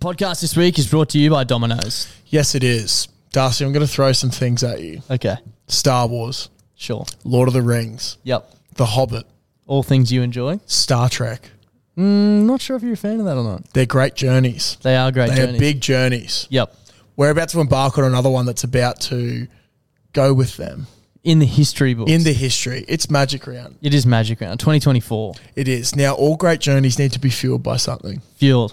podcast this week is brought to you by Domino's. Yes, it is. Darcy, I'm going to throw some things at you Okay, Star Wars, sure. Lord of the Rings, Yep. The Hobbit, All things you enjoy. Star Trek. Mm, not sure if you're a fan of that or not. They're great journeys. They are great They journeys. are big journeys. Yep. We're about to embark on another one that's about to go with them In the history books. in the history. It's Magic Round. it is Magic Round 2024. It is. Now, all great journeys need to be fueled by something. Fueled.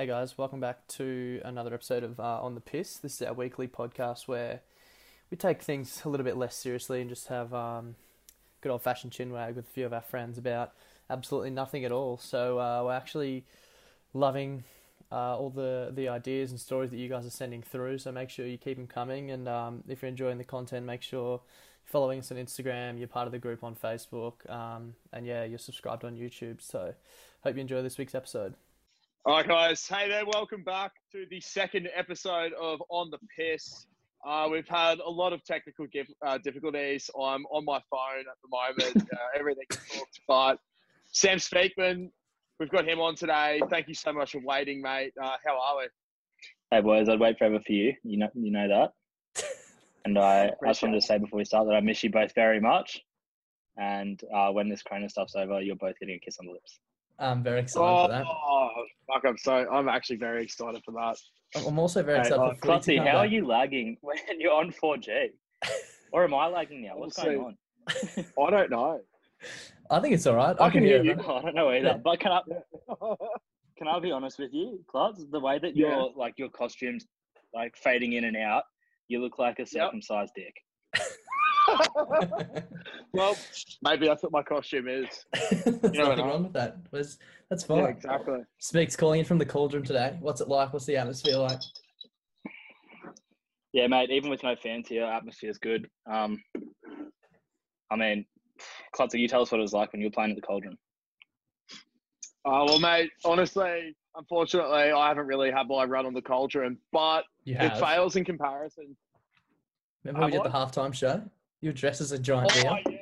Hey guys, welcome back to another episode of uh, On the Piss. This is our weekly podcast where we take things a little bit less seriously and just have um, good old fashioned chinwag with a few of our friends about absolutely nothing at all. So uh, we're actually loving uh, all the, the ideas and stories that you guys are sending through. So make sure you keep them coming. And um, if you're enjoying the content, make sure you're following us on Instagram, you're part of the group on Facebook, um, and yeah, you're subscribed on YouTube. So hope you enjoy this week's episode. All right, guys. Hey there. Welcome back to the second episode of On the Piss. Uh, we've had a lot of technical dif- uh, difficulties. I'm on my phone at the moment. Uh, everything talked, but Sam Speakman, we've got him on today. Thank you so much for waiting, mate. Uh, how are we? Hey boys, I'd wait forever for you. You know, you know that. And I, I just wanted to say before we start that I miss you both very much. And uh, when this Corona stuff's over, you're both getting a kiss on the lips. I'm very excited Oh, fuck! I'm so I'm actually very excited for that. I'm also very excited oh, for footy Clutzy, how are you lagging when you're on 4G? Or am I lagging now? What's going on? I don't know. I think it's all right. I can hear you. I don't know either. But can I can I be honest with you, Klutz? The way that Yeah. your like your costumes like fading in and out, you look like a circumcised dick. Well, maybe that's what my costume is. There's You never nothing wrong with that. That's, that's fine. Yeah, exactly. Speaks calling in from the cauldron today. What's it like? What's the atmosphere like? Yeah, mate. Even with no fans here, atmosphere's good. Um, I mean, Klutzy, you tell us what it was like when you were playing at the Cauldron. Oh well, mate. Honestly, unfortunately, I haven't really had my run on the cauldron, but it fails in comparison. Remember we did Have the halftime show? You were dressed as a giant Oh, eel. yeah.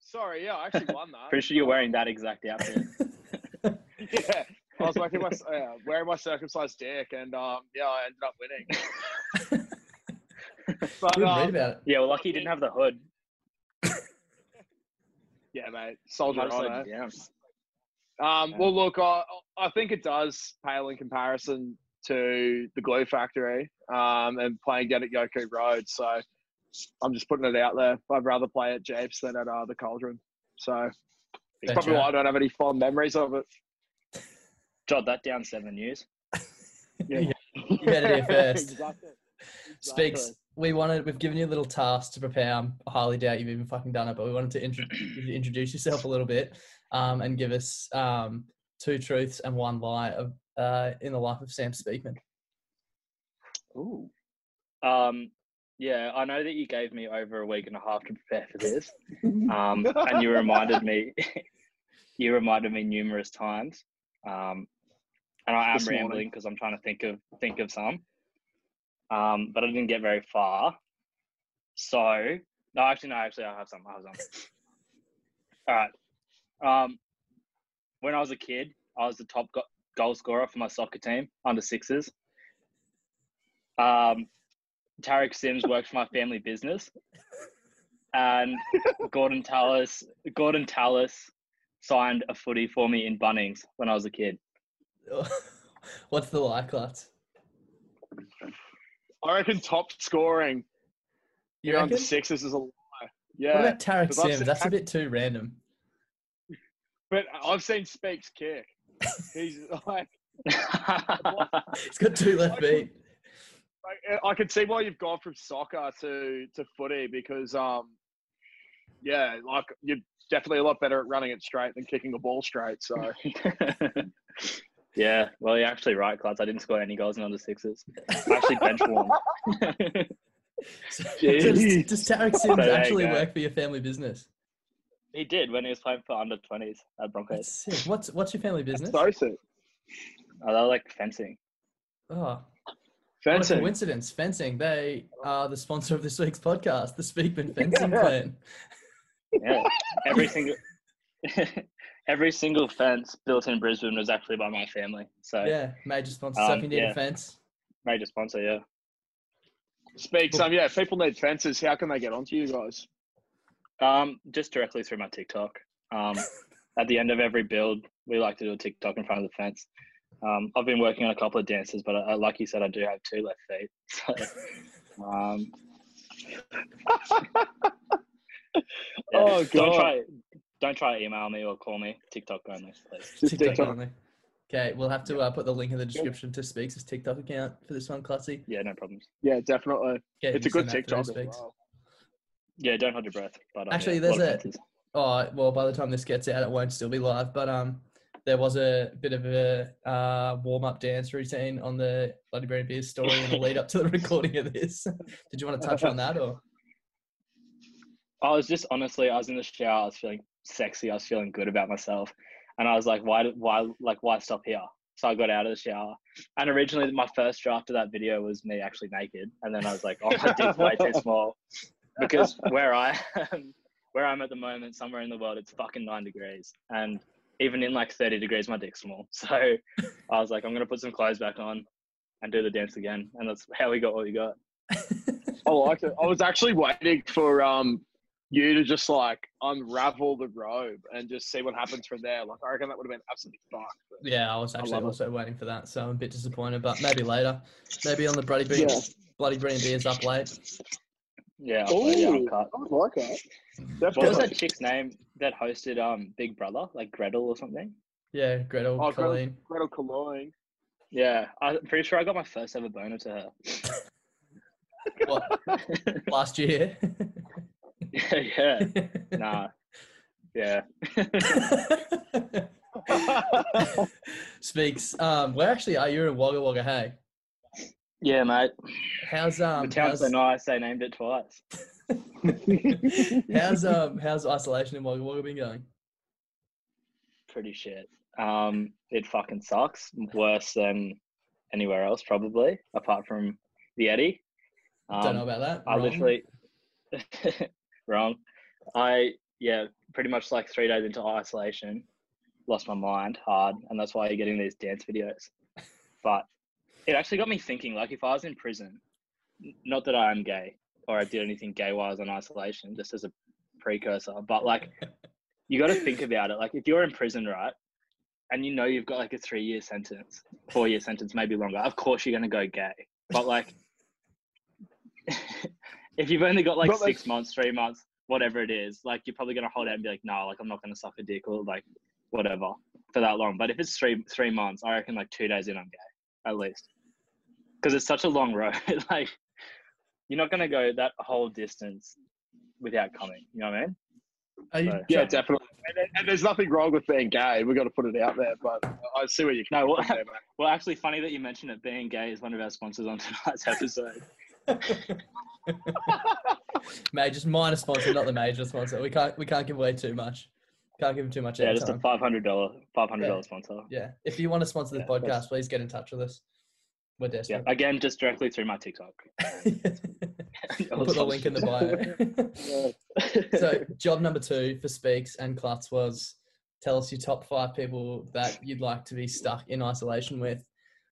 Sorry, yeah, I actually won that. Pretty sure you're wearing that exact outfit. yeah. I was wearing my, uh, wearing my circumcised dick, and um, yeah, I ended up winning. But, We read um, about it. yeah, well, lucky you didn't have the hood. yeah, mate, soldier Might have on, slowed you down. Um, Yeah. well, look, I, I think it does pale in comparison to the Glue Factory um, and playing down at Yoku Road. So I'm just putting it out there. I'd rather play at Japes than at uh, the Cauldron. So it's Fair probably why I don't have any fond memories of it. Jot that down. Seven years. Yeah. You heard it here first. exactly. Speaks. We wanted. We've given you a little task to prepare. I'm- highly doubt you've even fucking done it, but we wanted to intro- introduce yourself a little bit, um, and give us um, two truths and one lie of uh, in the life of Sam Speakman. Ooh. Um, yeah, I know that you gave me over a week and a half to prepare for this, um, and you reminded me. you reminded me numerous times, um, and I am This rambling because I'm trying to think of think of some, um, but I didn't get very far. So no, actually, no, actually, I have some. I have some. All right. Um, when I was a kid, I was the top go- goal scorer for my soccer team under sixes. Um, Tariq Sims worked for my family business, and Gordon Tallis Gordon Tallis signed a footy for me in Bunnings when I was a kid. What's the lie, Klutz? I reckon top scoring You here on the reckon? Sixers is a lie. Yeah. What Yeah, about Tariq 'cause I've Sims? seen- That's a bit too random. but I've seen Speaks kick. He's like, He's got two left feet. Like, I can see why you've gone from soccer to to footy because um, yeah, like you're definitely a lot better at running it straight than kicking a ball straight. So yeah, well, you're actually right, Klutz. I didn't score any goals in under sixes. I actually bench warmed. So, does, does Tariq Sims there you actually work for your family business? he did when he was playing for under 20s at Broncos. What's what's your family business? so sick. Oh, they were like fencing. Oh, what a Fencing. coincidence! Fencing. They are the sponsor of this week's podcast, the Speakman Fencing Plan. Yeah, every single every single fence built in Brisbane was actually by my family. So Yeah, major sponsor. so Um, if you need yeah. a fence, major sponsor. Yeah. Speaks. Um, yeah, if people need fences. How can they get onto you guys? Um, just directly through my TikTok. Um, at the end of every build, we like to do a TikTok in front of the fence. Um, I've been working on a couple of dances, but I, like you said, I do have two left feet. So, um, yeah, Oh, Don't God. try, don't try to email me or call me. TikTok only, please. Just TikTok, TikTok. only. Okay, we'll have to uh, put the link in the description to Speaks' TikTok account for this one, Clutzy. Yeah, no problems. Yeah, definitely. Yeah, it's a good send that through, TikTok Speaks. well. Yeah, don't hold your breath. But um, Actually, yeah, there's lot of a- Oh well, by the time this gets out, it won't still be live. But um, there was a bit of a uh, warm up dance routine on the Bloody Berry Beers story in the lead up to the recording of this. Did you want to touch on that or? I was just honestly, I was in the shower. I was feeling sexy. I was feeling good about myself, and I was like, why, why, like, why stop here? So I got out of the shower, and originally my first draft of that video was me actually naked, and then I was like, oh, my dick's way too small, because where I am, where I'm at the moment, somewhere in the world, it's fucking nine degrees, and even in like 30 degrees, my dick's small. So I was like, I'm gonna put some clothes back on and do the dance again, and that's how we got what we got. I like it. I was actually waiting for um you to just like unravel the robe and just see what happens from there. Like I reckon that would have been absolutely fucked. Yeah, I was actually love it. also waiting for that, so I'm a bit disappointed. But maybe later, maybe on the Bloody Beer, Yeah. Bloody Berry Beers up late. Yeah, I'll play, yeah, Ooh, uncut. I like that. What was that chick's name that hosted um Big Brother, like Gretel or something? Yeah, Gretel, Oh, Gretel- Killeen. Gretel Cologne. Yeah, I'm pretty sure I got my first ever boner to her. What last year? yeah, yeah, nah, yeah. Speaks. Um, where actually are you in Wagga Wagga? Hey, yeah, mate. how's um, the town's how's, so nice, they named it twice. how's um, how's isolation in Wagga Wagga been going? Pretty shit. Um, it fucking sucks. Worse than anywhere else, probably, apart from the Eddie. Don't know Um, about that. I Wrong. literally wrong. I yeah, pretty much like three days into isolation, lost my mind hard, and that's why you're getting these dance videos. But it actually got me thinking. Like, if I was in prison, not that I am gay or I did anything gay wise on isolation, just as a precursor, but like, you got to think about it. Like, if you're in prison, right, and you know you've got like a three year sentence, four year sentence, maybe longer. Of course, you're gonna go gay, but like. if you've only got like But, like- six months, three months, whatever it is, like you're probably gonna hold out and be like, no, like I'm not gonna suck a dick or like whatever for that long. But if it's three three months, I reckon like two days in, I'm gay at least, because it's such a long road. like you're not gonna go that whole distance without coming. You know what I mean? Are you, So- Yeah, try- definitely. And, and there's nothing wrong with being gay. We've got to put it out there. But I see where you're No, coming what- from there, mate. Well, actually, funny that you mentioned it. Being gay is one of our sponsors on tonight's episode. major, minor sponsor, not the major sponsor. We can't we can't give away too much. Can't give him too much Yeah, just a five hundred dollar five hundred dollar Yeah. sponsor. Yeah, if you want to sponsor this Yeah, podcast, please get in touch with us. We're Yeah, again, just directly through my TikTok. we'll put the link in the bio. so job number two for Speaks and Klutz was tell us your top five people that you'd like to be stuck in isolation with.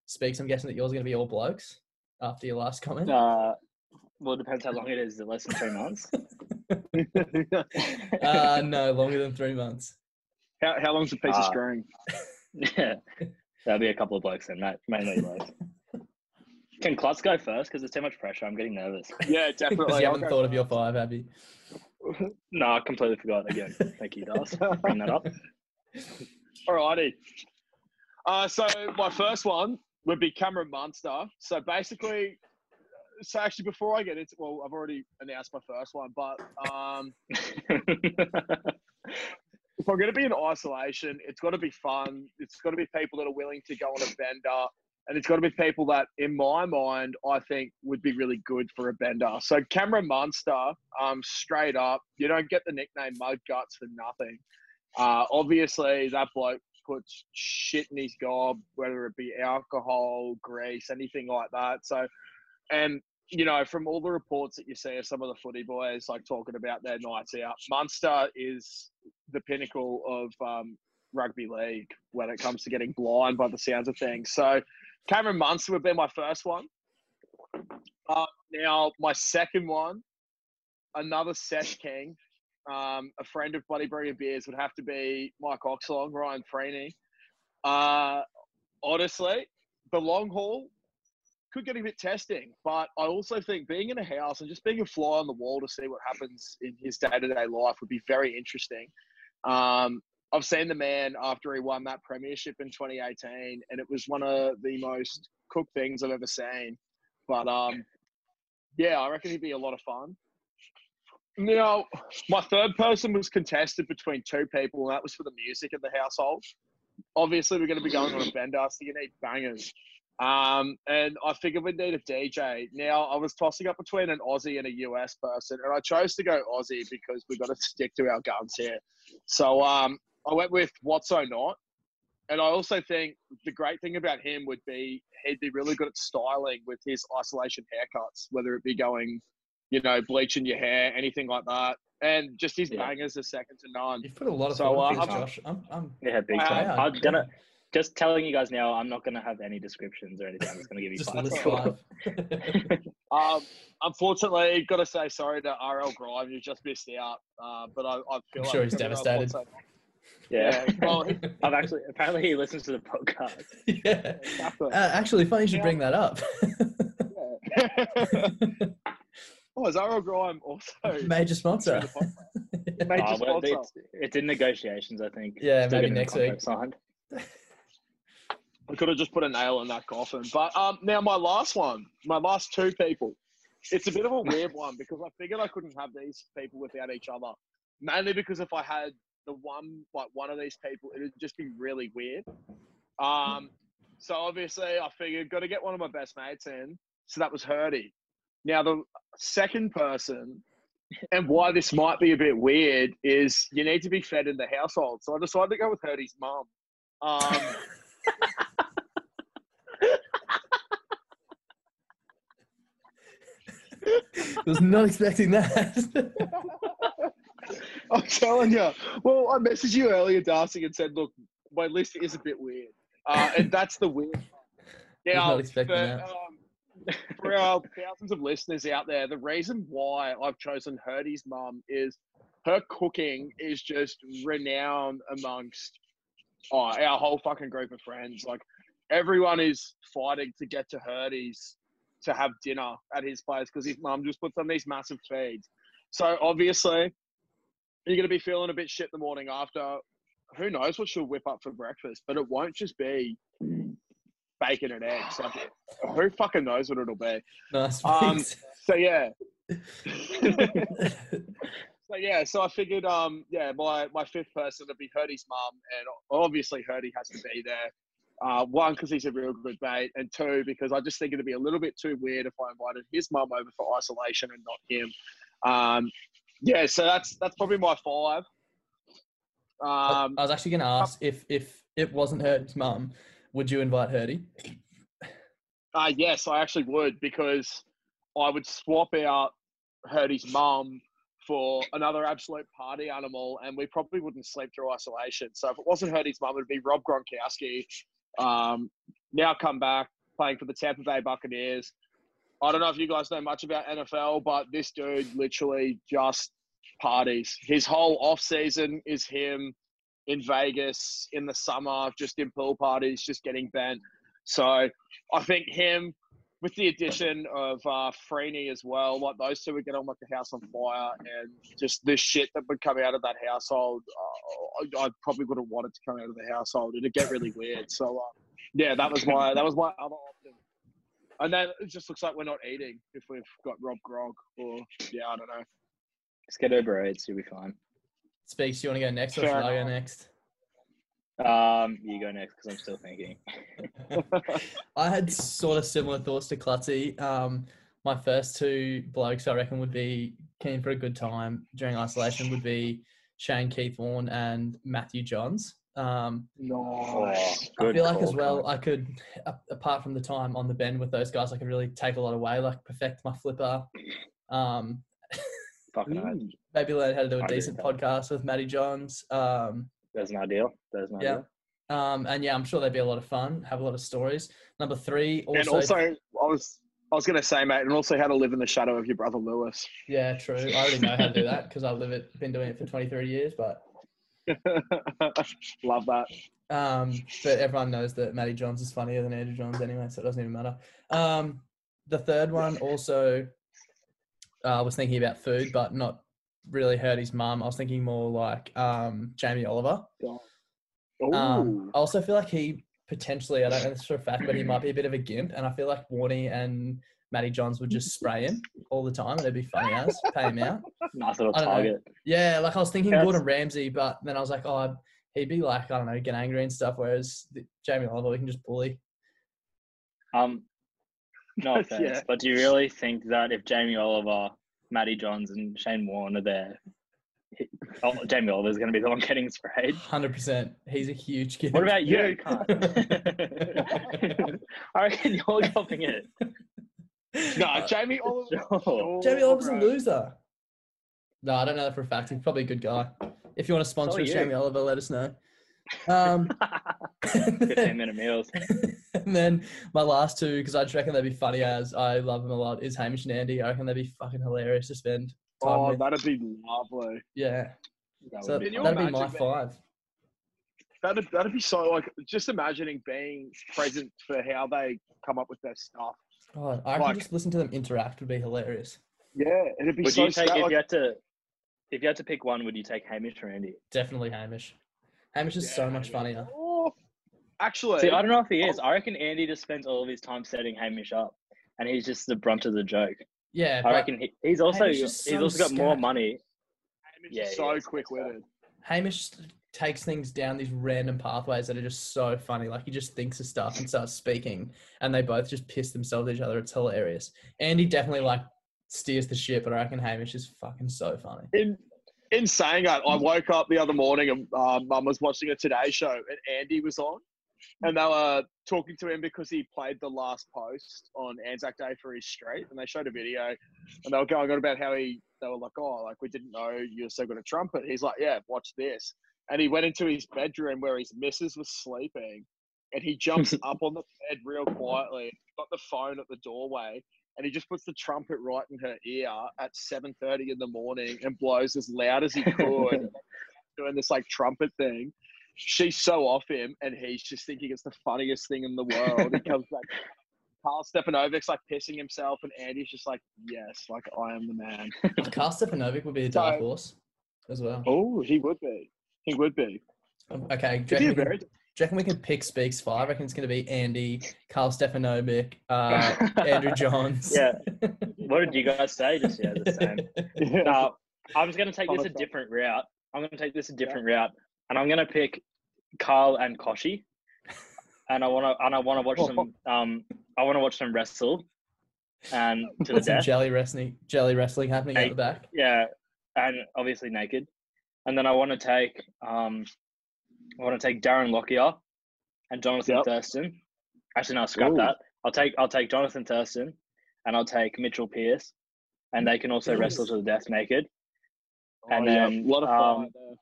Speaks, I'm guessing that yours are going to be all blokes after your last comment. Uh, well, it depends how long it is. Is it less than three months? Uh, no, longer than three months. how, how long's a piece of Ah. string? yeah, there'll be a couple of blokes then, mate. Mainly blokes. Can Klutz go first? Because there's too much pressure. I'm getting nervous. Yeah, Because definitely. you I'll haven't go thought of your five, have you? No, I completely forgot again. Thank you, Das. for Bring that up. Alrighty. Uh, so my first one would be Cameron Munster. So basically, so actually before I get into, well, I've already announced my first one, but um, if I'm going to be in isolation, it's got to be fun. It's got to be people that are willing to go on a bender. And it's got to be people that, in my mind, I think would be really good for a bender. So Cameron Munster, um, straight up, you don't get the nickname Mud Guts for nothing. Uh, obviously, that bloke puts shit in his gob, whether it be alcohol, grease, anything like that. So, and you know, from all the reports that you see of some of the footy boys like talking about their nights out, Munster is the pinnacle of um, rugby league when it comes to getting blind by the sounds of things. So, Cameron Munster would be my first one. Uh, now, my second one, another Sesh King, um, a friend of Bloody Brilliant Beers would have to be Mike Oxlong, Ryan Freeney. Uh, honestly, the long haul could get a bit testing, but I also think being in a house and just being a fly on the wall to see what happens in his day to day life would be very interesting. Um, I've seen the man after he won that premiership in 2018, and it was one of the most cooked things I've ever seen. But um, yeah, I reckon he'd be a lot of fun. Now, my third person was contested between two people, and that was for the music in the household. Obviously, we're going to be going on a bender, so you need bangers. Um, and I figured we'd need a DJ. Now, I was tossing up between an Aussie and a US person, and I chose to go Aussie because we've got to stick to our guns here. So um, I went with What's So Not. And I also think the great thing about him would be he'd be really good at styling with his isolation haircuts, whether it be going, you know, bleaching your hair, anything like that. And just his Yeah. bangers are second to none. You've put a lot of So, thought uh, into I'm- Josh. I'm, I'm, Yeah, big Wow. time. Yeah, I'm gonna just telling you guys now. I'm not gonna have any descriptions or anything. I'm just gonna give you just five. list cool. five. Um, unfortunately, got to say sorry to RL Grime. You've just missed out. Uh, but I, I feel I'm like sure he's we're devastated. What's So Not. yeah. Yeah, well, I've actually apparently he listens to the podcast. yeah. Exactly. Uh, actually, funny you should Yeah. bring that up. oh, is RL Grime also Major sponsor. major Oh, sponsor? it's, it's in negotiations, I think. Yeah, Still maybe next week. Signed. I could have just put a nail in that coffin. But um, now my last one, my last two people. It's a bit of a weird one because I figured I couldn't have these people without each other. Mainly because if I had the one like one of these people, it would just be really weird. Um, so obviously I figured got to get one of my best mates in. So that was Hurdy. Now the second person, and why this might be a bit weird is you need to be fed in the household. So I decided to go with Hurdy's mum. Um, was not expecting that. I'm telling you. Well, I messaged you earlier, Darcy, and said, look, my list is a bit weird. Uh, and that's the weird Now, for, um, for our thousands of listeners out there, the reason why I've chosen Hurdy's mum is her cooking is just renowned amongst oh, our whole fucking group of friends. Like, everyone is fighting to get to Hurdy's to have dinner at his place because his mum just puts on these massive feeds. So, obviously, you're going to be feeling a bit shit the morning after. Who knows what she'll whip up for breakfast? But it won't just be bacon and eggs. Like, who fucking knows what it'll be? Nice. Um. So yeah. so yeah, so I figured, um, yeah, my my fifth person would be Hurdy's mum, and obviously Hurdy has to be there. Uh, one because he's a real good mate, and two because I just think it'd be a little bit too weird if I invited his mum over for isolation and not him. Um, yeah, so that's that's probably my five. Um, I was actually going to ask if if it wasn't Hurdy's mum, would you invite Hurdy? Uh, yes, I actually would because I would swap out Hurdy's mum for another absolute party animal, and we probably wouldn't sleep through isolation. So if it wasn't Hurdy's mum, it'd be Rob Gronkowski. Um, now come back playing for the Tampa Bay Buccaneers. I don't know if you guys know much about NFL, but this dude literally just parties. His whole off season is him in Vegas in the summer, just in pool parties, just getting bent. So I think him with the addition of uh, Freeney as well, like those two would get on like the house on fire, and just this shit that would come out of that household, uh, I, I probably wouldn't want it to come out of the household. It'd get really weird. So uh, yeah, that was my that was my other. And then it just looks like we're not eating if we've got Rob Grog or yeah, I don't know. Just get Uber Eats, you'll be fine. Speaks. You want to go next, or Fair should I go next? Um, you go next because I'm still thinking. I had sort of similar thoughts to Clutzy. Um, my first two blokes, I reckon, would be keen for a good time during isolation. Would be Shane Keith Warne and Matthew Johns. Um, Nice. I good feel like as well, I could, apart from the time on the bend with those guys, I could really take a lot away, like perfect my flipper. Um, Fucking. Maybe learn how to do I a agree decent podcast with Matty Johns. Um, There's an ideal. There's an Yeah. ideal. um, and yeah, I'm sure they'd be a lot of fun, have a lot of stories. Number three, also, and also, I was I was gonna say, mate, and also how to live in the shadow of your brother Lewis. yeah, true. I already know how to do that because I've live it, been doing it for 23 years, but Love that. Um, but everyone knows that Matty Johns is funnier than Andrew Johns anyway, so it doesn't even matter. Um, the third one also, uh, I was thinking about food, but not really Hurdy's mum. I was thinking more like um, Jamie Oliver. Um, I also feel like he potentially, I don't know this for a fact, but he might be a bit of a gimp, and I feel like Warney and Matty Johns would just spray him all the time, and it'd be funny as pay him out. Nice little I don't know. Yeah, like I was thinking That's- Gordon Ramsay, but then I was like, oh, he'd be like, I don't know, get angry and stuff. Whereas the, Jamie Oliver, we can just bully. Um, no offense, Yeah. but do you really think that if Jamie Oliver, Matty Johns, and Shane Warne are there, he- oh, Jamie Oliver's going to be the one getting sprayed? Hundred percent. He's a huge kid. What about you? I reckon you're dropping it. No, Uh, Jamie Oliver. Sure. Jamie Oliver's a loser. No, I don't know that for a fact. He's probably a good guy. If you want to sponsor are us. Jamie Oliver, let us know. Um, 15 minute meals. and then my last two, because I just reckon they'd be funny as I love them a lot, is Hamish and Andy. I reckon they'd be fucking hilarious to spend time Oh, with. that'd be lovely. Yeah, That so would be that'd fun. be my imagine being- five. That'd that'd be so like just imagining being present for how they come up with their stuff. God, I reckon Like- just listen to them interact would be hilarious. Yeah, it'd be Would so you take sad, if like- you had to if you had to pick one? Would you take Hamish or Andy? Definitely Hamish. Hamish is so Yeah, much funnier. Oh, actually, See, I don't know if he is. I reckon Andy just spends all of his time setting Hamish up, and he's just the brunt of the joke. Yeah, I reckon he, he's also Hamish he's also got more money. Hamish Yeah, is so is. quick witted. Hamish takes things down these random pathways that are just so funny. Like he just thinks of stuff and starts speaking, and they both just piss themselves at each other. It's hilarious. Andy definitely like steers the ship, but I reckon Hamish is fucking so funny. In in saying that, I woke up the other morning and uh, Mum was watching a Today Show and Andy was on, and they were talking to him because he played the last post on Anzac Day for his street, and they showed a video, and they were going on about how he. They were like, "Oh, like we didn't know you were so good at trumpet." He's like, "Yeah, watch this," and he went into his bedroom where his missus was sleeping, and he jumps up on the bed real quietly, got the phone at the doorway, and he just puts the trumpet right in her ear at 7.30 in the morning and blows as loud as he could doing this like trumpet thing she's so off him and he's just thinking it's the funniest thing in the world he comes back Karl Stefanovic's like pissing himself, and Andy's just like, "Yes, like I am the man." Karl Stefanovic would be a dark horse as well. Oh, he would be. He would be. Okay, do you, reckon, very... do you reckon we can pick Speaks five? I reckon it's going to be Andy, Karl Stefanovic, uh, Andrew Johns. Yeah. What did you guys say just yeah, the same? No, I'm just going to take this a different route. I'm going to take this a different yeah. route, and I'm going to pick Karl and Kochie and I want to and I want to watch them. Um, I want to watch them wrestle, and to the death. Jelly wrestling, jelly wrestling happening at the back. Yeah, and obviously naked. And then I want to take um, I want to take Darren Lockyer and Jonathan yep. Thurston. Actually, no, scrap Ooh. that. I'll take I'll take Jonathan Thurston, and I'll take Mitchell Pearce, and they can also wrestle to the death naked. Oh, and then yeah. a lot of fun. Um,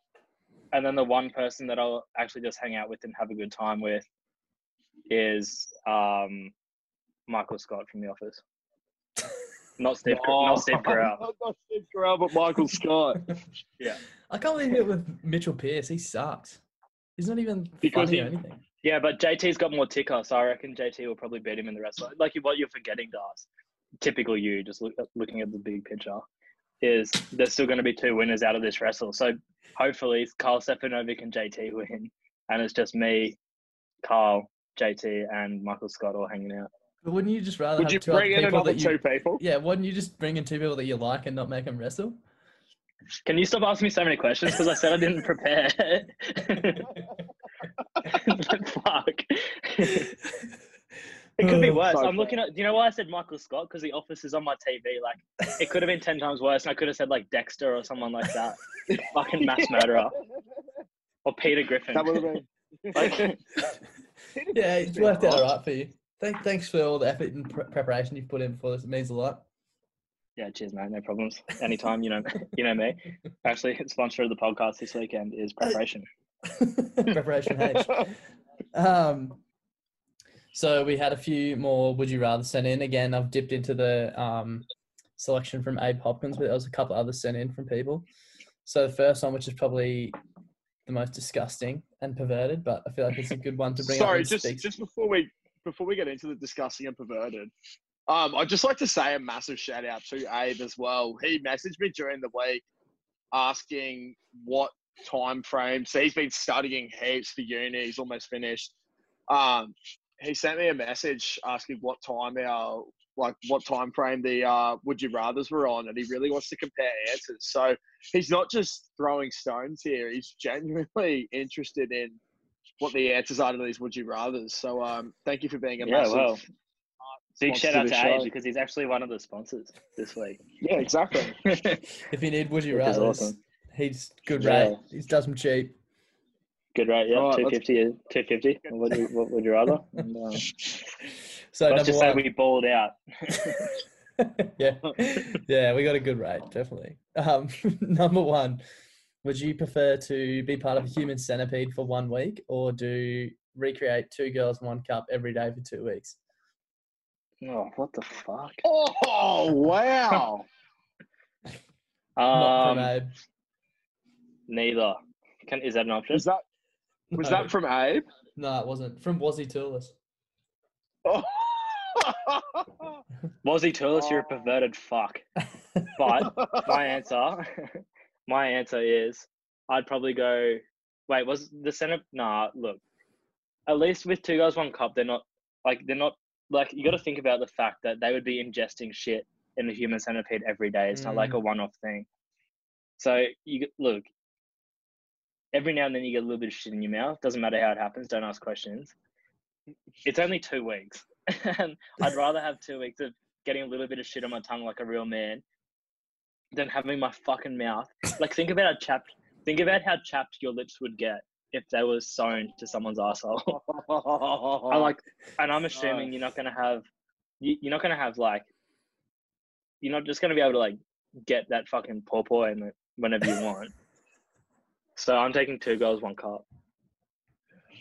and then the one person that I'll actually just hang out with and have a good time with is um, Michael Scott from The Office. Not Steve, oh, not Steve Carell. Not, not Steve Carell, but Michael Scott. yeah. I can't believe it with Mitchell Pearce. He sucks. He's not even because funny he, or anything. Yeah, but JT's got more ticker, so I reckon JT will probably beat him in the rest. Like what you're forgetting, Das. Typical you, just look, looking at the big picture, is there's still going to be two winners out of this wrestle. So hopefully, Karl Stefanovic and JT win, and it's just me, Karl, JT and Michael Scott all hanging out. But wouldn't you just rather? Would you bring in another you, two people? Yeah, wouldn't you just bring in two people that you like and not make them wrestle? Can you stop asking me so many questions? Because I said I didn't prepare. Fuck. It could be oh, worse. I'm looking at. Do you know why I said Michael Scott? Because the office is on my TV. Like, it could have been ten times worse, and I could have said like Dexter or someone like that. Fucking mass murderer. Or Peter Griffin. That would have been. like, yeah, it's worked out all right for you. Thank, thanks for all the effort and pre- preparation you've put in for this. It means a lot. Yeah, cheers, mate. No problems. Anytime, you know, you know me. Actually, sponsor of the podcast this weekend is preparation. preparation H. Um, so we had a few more would you rather sent in. Again, I've dipped into the um, selection from Abe Hopkins, but there was a couple others sent in from people. So the first one, which is probably the most disgusting and perverted, but I feel like it's a good one to bring Sorry, up. Sorry, just just before we before we get into the disgusting and perverted, um, I'd just like to say a massive shout out to Abe as well. He messaged me during the week asking what time frame. So he's been studying heaps for uni. He's almost finished. Um, he sent me a message asking what time our like what time frame the uh, would you rather's were on, and he really wants to compare answers. So he's not just throwing stones here; he's genuinely interested in what the answers are to these would you rather's. So um, thank you for being a yeah, massive. Well. Big shout out to Age because he's actually one of the sponsors this week. Yeah, exactly. if you need would you rather, awesome. he's good rate. Yeah. He does them cheap. Good rate, yeah. Right, 250, 250. What would you, what would you rather? And, um, so let's just one. say we balled out. yeah, yeah, we got a good rate, definitely. Um, number one, would you prefer to be part of a human centipede for one week, or do recreate two girls one cup every day for two weeks? Oh, what the fuck? Oh, wow. um, neither. Can, is that an option? Is that was no. that from Abe? No, it wasn't. From Wazzy Toulis. Oh. Wazzy Toulis, you're a oh. perverted fuck. But my answer, my answer is, I'd probably go. Wait, was the center? Nah, look. At least with two guys, one cup, they're not like they're not like you got to think about the fact that they would be ingesting shit in the human centipede every day. It's mm. not like a mm. one-off thing. So you look, every now and then you get a little bit of shit in your mouth. Doesn't matter how it happens. Don't ask questions. It's only two weeks, and I'd rather have two weeks of getting a little bit of shit on my tongue like a real man than having my fucking mouth. Like think about how chapped. Think about how chapped your lips would get if they were sewn to someone's asshole. I like, and I'm assuming Oh. you're not gonna have, you, you're not gonna have like, you're not just gonna be able to like get that fucking pawpaw in it whenever you want. so I'm taking two girls, one cup.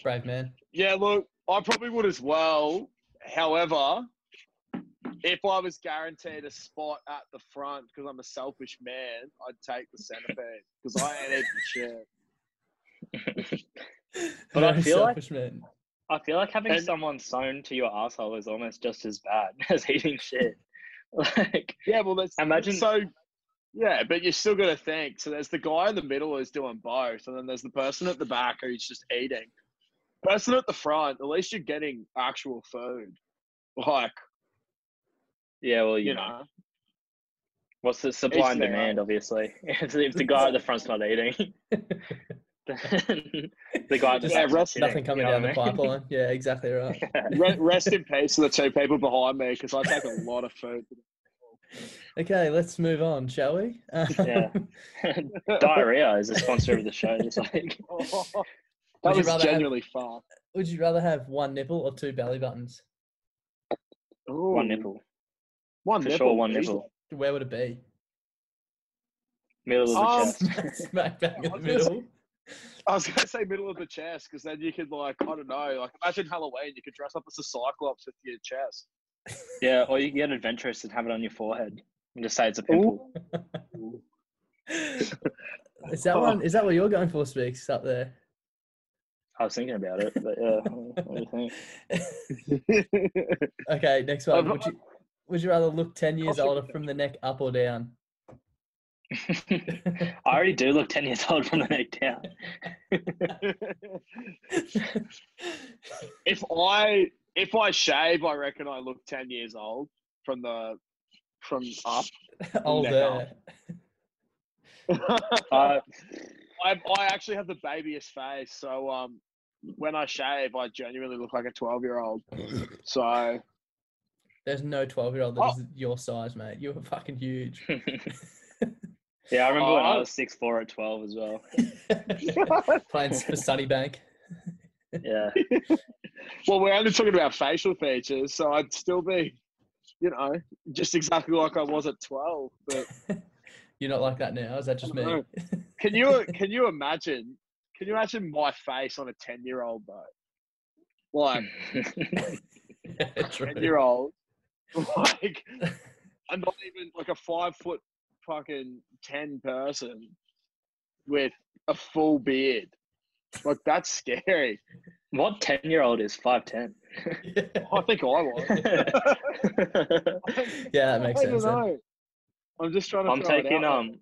Brave man. Yeah, look, I probably would as well. However, if I was guaranteed a spot at the front because I'm a selfish man, I'd take the centipede because I ain't eating shit. But I Very feel like- man. I feel like having And- someone sewn to your asshole is almost just as bad as eating shit. Like, Yeah, well, that's Imagine- so. Yeah, but you're still got to think. So there's the guy in the middle who's doing both, and then there's the person at the back who's just eating. Person at the front, at least you're getting actual food. Like, yeah, well, you, you know, know, what's the supply and their demand? Obviously, if, if the guy at the front's not eating, then the guy just the Yeah, rest- shitting, Nothing coming you know down the what I mean? pipeline. Yeah, exactly right. Re- rest in peace to the two people behind me because I take a lot of food. Okay, let's move on, shall we? Um, Yeah. Diarrhea is a sponsor of the show. It's like, Would that you was rather have- genuinely fun. Would you rather have one nipple or two belly buttons? one Ooh, nipple. One For nipple. sure, one easy. nipple. Where would it be? Middle of the Um, chest. Smack bang in the I was gonna say- middle. I was gonna say middle of the chest because then you could like I don't know like imagine Halloween you could dress up as a cyclops with your chest. Yeah, or you can get adventurous and have it on your forehead and just say it's a pimple. Is that one? Is that what you're going for, Speaks up there? I was thinking about it, but yeah. What do you think? Okay, next one. I've- Would you would you rather look ten years Coffee older from the neck up or down? I already do look 10 years old from the neck down. if I if I shave, I reckon I look ten years old from the from up. Older. Uh, I I actually have the babyest face, so um, when I shave, I genuinely look like a twelve year old. So There's no twelve year old that Oh. is your size, mate. You're fucking huge. yeah, I remember when I Oh. was 6'4 at 12 as well. Playing for Sunnybank. Yeah. well, we're only talking about facial features, so I'd still be, you know, just exactly like I was at twelve. But You're not like that now. Is that just me? No. can you can you imagine? Can you imagine my face on a ten year old though? Like Yeah, ten year old, like I'm not even like a five foot fucking ten person with a full beard. Like that's scary. what 10 year old is 5'10? I think I was. yeah, that makes I don't sense. then. know. I'm just trying to. I'm throw it taking, out um,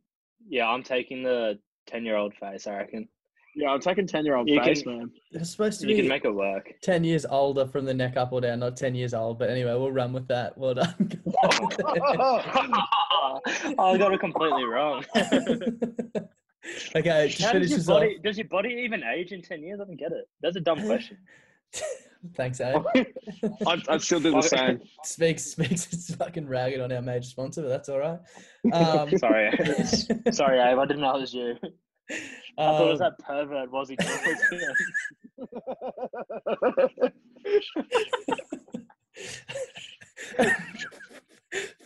yeah, I'm taking the 10 year old face, I reckon. There. Yeah, I'm taking ten year old You face, can- man. It's supposed to You be can make it work. 10 years older from the neck up or down, not 10 years old. But anyway, we'll run with that. Well done. I got it completely wrong. okay, just How does finish your this off. body does your body even age in ten years? I don't get it. That's a dumb question. Thanks, Abe. I'd, I'd still do the same. Speaks speaks is fucking ragged on our major sponsor, but that's all right. Um, Sorry, sorry, Abe. I didn't know it was you. I thought it was um, that pervert was he talking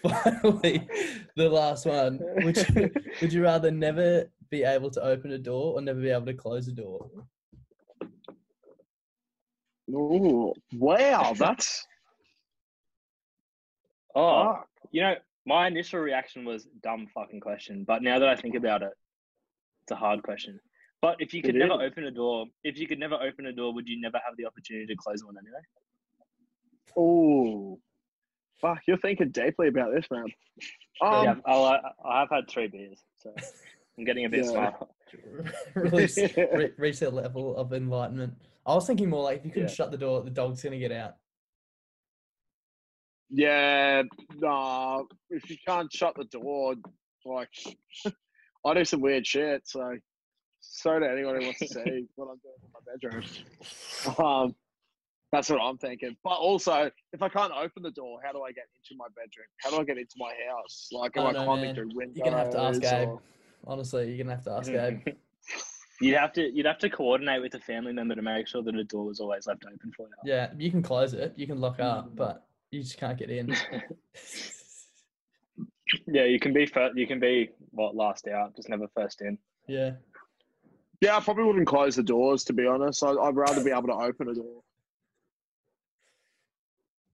Finally, the last one. Would you, would you rather never be able to open a door or never be able to close a door? Ooh, wow, that's Oh, fuck. you know, my initial reaction was dumb fucking question, but now that I think about it, it's a hard question. But if you could It never is. open a door, if you could never open a door, would you never have the opportunity to close one anyway? Oh, fuck! You're thinking deeply about this, man. Um, yeah, I'll, uh, I have had three beers, so I'm getting a bit Yeah. smarter. Release, re- reach that level of enlightenment. I was thinking more like if you couldn't Yeah. shut the door, the dog's gonna get out. Yeah, nah. If you can't shut the door, like I do some weird shit. So, so to anyone who wants to see what I'm doing in my bedroom. Um, that's what I'm thinking. But also, if I can't open the door, how do I get into my bedroom? How do I get into my house? Like, am I I don't know, climbing man. through windows? You're gonna have to ask Abe. or- Honestly, you're gonna have to ask Abe. You'd have to you'd have to coordinate with a family member to make sure that a door was always left open for you. Yeah, you can close it, you can lock up, but you just can't get in. Yeah, you can be first, you can be what last out, just never first in. yeah. Yeah, I probably wouldn't close the doors to be honest. I'd, I'd rather be able to open a door.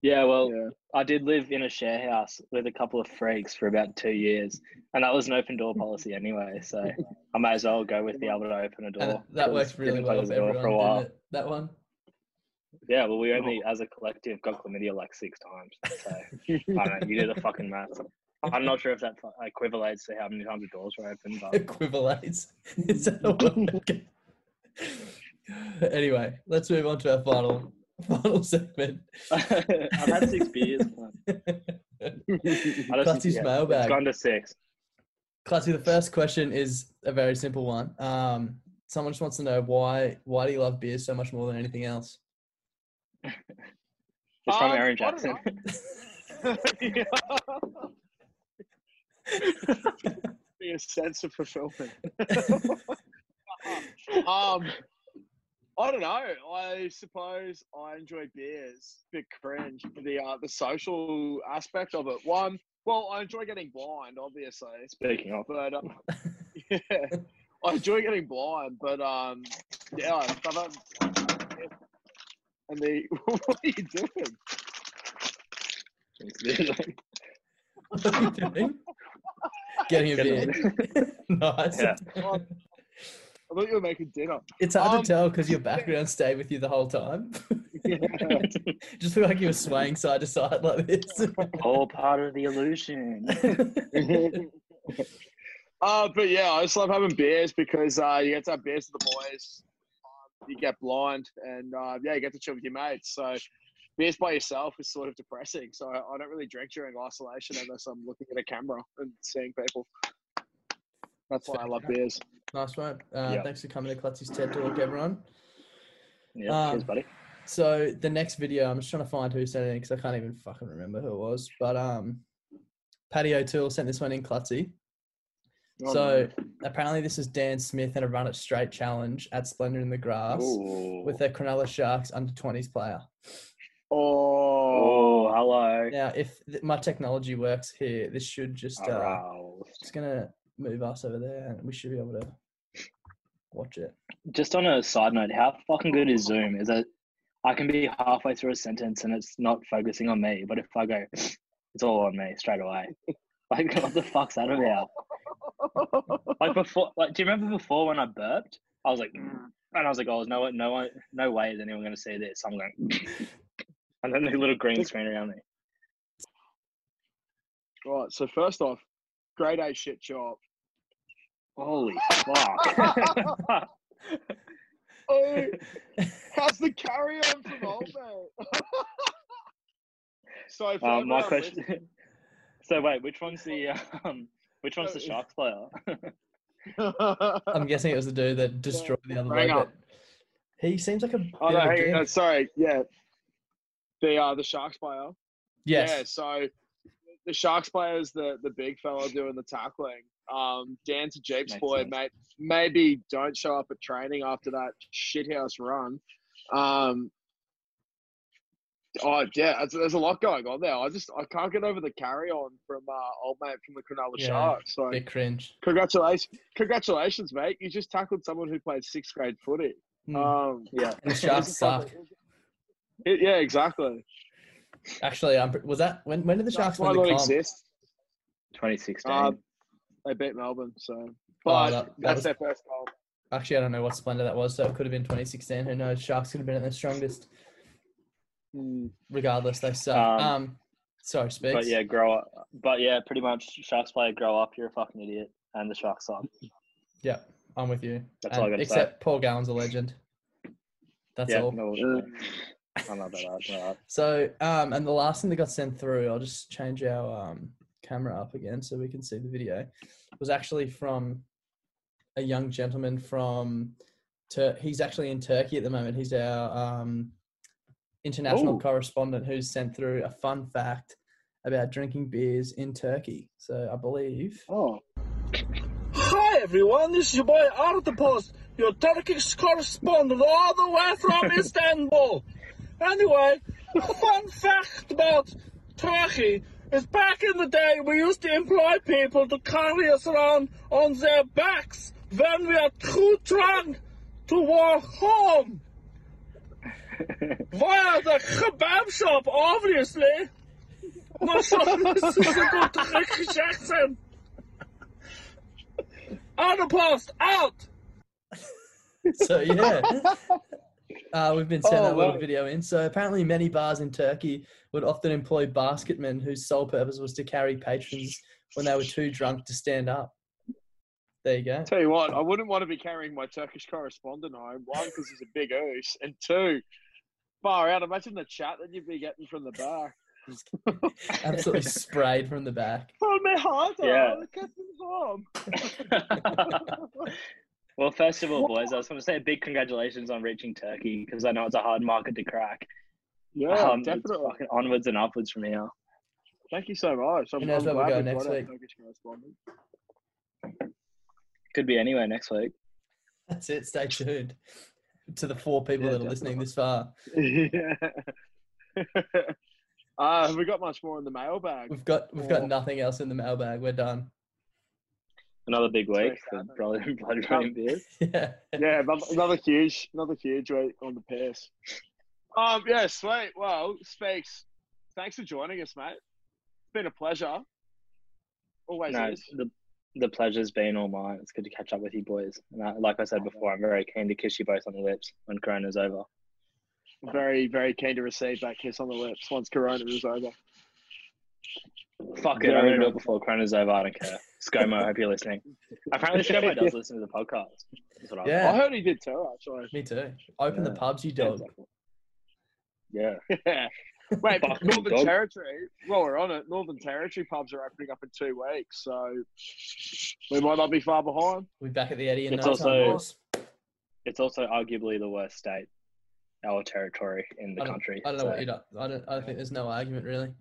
Yeah, well, Yeah. I did live in a share house with a couple of freaks for about two years, and that was an open door policy anyway. So I may as well go with be able to open a door. And that 'cause works really didn't well close for the door everyone, didn't it? That one. Yeah, well, we only, oh. as a collective, got chlamydia like six times. So I don't know. You do the fucking maths. I'm not sure if that fu- equivalates to how many times the doors were open, but Equivalates. Is that a word? anyway, let's move on to our final final segment. I've had six beers. I don't think- Clutzy's yeah, mailbag. It's gone to six. Clutzy, the first question is a very simple one. Um, someone just wants to know why why do you love beer so much more than anything else? It's from Um, Aaron Jackson. Be a sense of fulfillment. um, I don't know. I suppose I enjoy beers. Bit cringe for the uh, the social aspect of it. One, well, I enjoy getting blind, obviously, Speaking of, but um, yeah, I enjoy getting blind. But um, yeah, I love it. And the what are you doing? What are you doing? Getting a beer. nice. Yeah. I thought you were making dinner. It's hard Um, to tell because your background stayed with you the whole time. just look like you were swaying side to side like this. all part of the illusion. Uh, but yeah, I just love having beers because uh, you get to have beers with the boys. You get blind, and uh, yeah, you get to chill with your mates. So beers by yourself is sort of depressing. So I, I don't really drink during isolation unless I'm looking at a camera and seeing people. That's why I love beers. nice one. Uh. Thanks for coming to Clutzy's TED Talk, everyone. yeah, cheers, Um, buddy. So the next video, I'm just trying to find who sent it because I can't even fucking remember who it was. But um, Paddy O'Toole sent this one in Clutzy. Oh, so apparently this is Dan Smith and a run it straight challenge at Splendour in the Grass Ooh. with their Cronulla Sharks under 20s player. Oh, Oh, hello. Now, if th- my technology works here, this should just uh, Aroused. it's gonna move us over there, and we should be able to watch it. Just on a side note, how fucking good is Zoom? Is it? I can be halfway through a sentence and it's not focusing on me, but if I go, it's all on me straight away. Like, what the fuck's that about? Like before, like, do you remember before when I burped? I was like, "Mm," and I was like, oh, no, no no way is anyone going to see this. I'm going, and then the little green screen around me. right. So first off, grade A shit job. Holy fuck! Oh, how's the carry on from old man? so for um, my everyone question. So wait, which one's the um, which one's the Sharks player? I'm guessing it was the dude that destroyed the other hang on. He seems like a Oh no, hang dick. on, sorry, yeah. The uh the Sharks player. Yes. Yeah, so the Sharks player is the the big fella doing the tackling. Um, Dan to Jeeps Makes boy, sense. mate. Maybe don't show up at training after that shithouse run. Um, oh yeah, there's, there's a lot going on there. I just I can't get over the carry on from uh, old mate from the Cronulla Yeah. Sharks. So Bit cringe. congratulations, congratulations, mate. You just tackled someone who played sixth grade footy. Mm. Um, yeah. And the Sharks suck. It- yeah, exactly. Actually, I'm, was that when? When did the Sharks Why win the not comp? exist? 2016. Um, They beat Melbourne, so Oh, but that- that that's was- their first goal. Actually, I don't know what splendor that was. So it could have been 2016. Who knows? Sharks could have been at their strongest. Mm. Regardless, they suck. Um, Um, sorry, speaks. but yeah, grow up. But yeah, pretty much Sharks player, grow up. You're a fucking idiot, and the Sharks suck. Yeah, I'm with you. That's all I gotta say. except Paul Gallen's a legend. That's yeah, all. no, I'm not about that. No. So, um, and the last thing that got sent through, I'll just change our um, camera up again so we can see the video, was actually from a young gentleman from, Tur- he's actually in Turkey at the moment. He's our um, international Ooh. correspondent who's sent through a fun fact about drinking beers in Turkey. So I believe. Oh, Hi everyone, this is your boy Artapos, your Turkish correspondent all the way from Istanbul. Anyway, a fun fact about Turkey is back in the day we used to employ people to carry us around on their backs when we are too drunk to walk home. Via the kebab shop, obviously. Not sure if this is a good Turkish accent. Out of post, out! So yeah, uh, we've been sent Oh, that little wow. video in. So apparently, many bars in Turkey would often employ basketmen whose sole purpose was to carry patrons when they were too drunk to stand up. There you go. Tell you what, I wouldn't want to be carrying my Turkish correspondent home. One, because he's a big oos, and two, far out. Imagine the chat that you'd be getting from the back. Absolutely sprayed from the back. Oh, my heart! Yeah. Oh, get them home. Well, first of all, boys, I just want to say a big congratulations on reaching Turkey because I know it's a hard market to crack. Yeah, Um, it's definitely. fucking onwards and upwards from here. Thank you so much. I'm, Who knows I'm where we're glad we next week? Could be anywhere next week. That's it. Stay tuned to the four people Yeah, that are listening this far. yeah. uh, have we got much more in the mailbag? We've got we've got nothing else in the mailbag. We're done. Another big week sad, for Bloody Bloody Brilliant Beers. Yeah. Yeah, another, another huge, another huge week on the piss. Um, yeah, sweet. Well, Speaks, thanks for joining us, mate. It's been a pleasure. Always No, is. the the pleasure's been all mine. It's good to catch up with you boys. And I, like I said before, I'm very keen to kiss you both on the lips when Corona's over. Very, very keen to receive that kiss on the lips once Corona is over. Fuck it, I'm Very gonna do it much. before Corona's over. I don't care. ScoMo, I hope you're listening. Apparently, ScoMo does listen to the podcast. That's what I Yeah. I heard he did too, actually. Me too. Open the pubs, you dog. Yeah. Yeah. Wait, Fuck, Northern dog. Territory. Well, we're on it. Northern Territory pubs are opening up in two weeks, so we might not be far behind. We're back at the Eddie and It's no also- time. It's also arguably the worst state, our territory in the I country. I don't know so- what you don't. I don't. I don't think there's no argument really.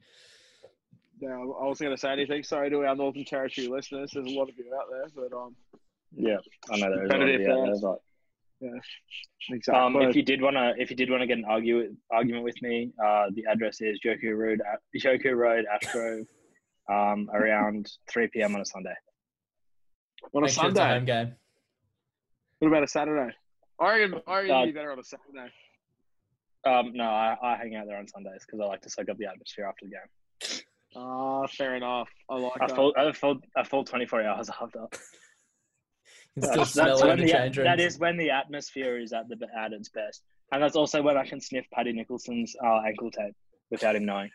Yeah, I wasn't going to say anything. Sorry to our Northern Territory listeners. There's a lot of you out there, but um, Yeah, I know there is a Better lot be of you out there, fast. but exactly. Um, if you did wanna, if you did wanna get an argue argument with me, uh, the address is Joku Road, Joku Road, Ashgrove, um, around three p.m. on a Sunday. on a Make sure Sunday, home game. what about a Saturday? I reckon, I reckon Uh, it'd be better on a Saturday. Um, no, I, I hang out there on Sundays because I like to soak up the atmosphere after the game. Ah, fair enough. I like A that. full, a full, a full twenty-four hours after. You can still That's, smell that's it in when the the, change that when the atmosphere is at the at its best, and that's also when I can sniff Paddy Nicholson's uh, ankle tape without him knowing.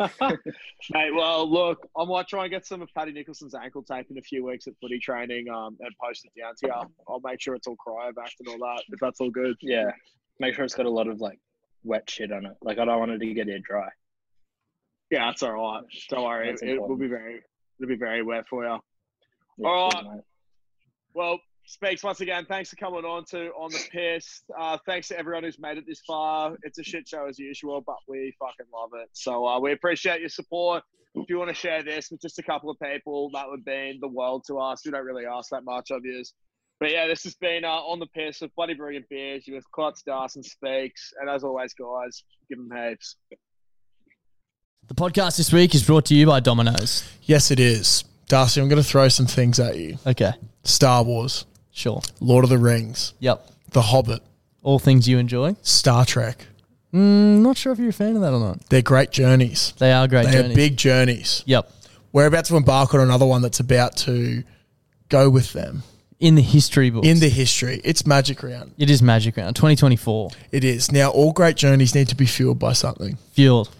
Mate, well, look, I might try and get some of Paddy Nicholson's ankle tape in a few weeks at footy training um, and post it down to you. I'll make sure it's all cryovac and all that, if that's all good. Yeah, make sure it's got a lot of like wet shit on it. Like I don't want it to get it dry. Yeah, that's all right. Don't worry. It, it will be very, it'll be very wet for you. Yeah, All good, mate. Well, Speaks, once again, thanks for coming on to On the Piss. Uh, thanks to everyone who's made it this far. It's a shit show as usual, but we fucking love it. So uh, we appreciate your support. If you want to share this with just a couple of people, that would mean the world to us. We don't really ask that much of you. But yeah, this has been uh, On the Piss with Bloody Brilliant Beers. You with Klutz, Darson, Speaks. And as always, guys, give them heaps. The podcast this week is brought to you by Domino's. Yes, it is. Darcy, I'm going to throw some things at you. Okay, Star Wars, sure. Lord of the Rings, Yep. The Hobbit, All things you enjoy. Star Trek. Mm, not sure if you're a fan of that or not. They're great journeys. They are great they journeys. are big journeys. Yep. We're about to embark on another one that's about to go with them In the history books. in the history. It's Magic Round. it is Magic Round 2024. It is. Now, all great journeys need to be fueled by something. Fueled.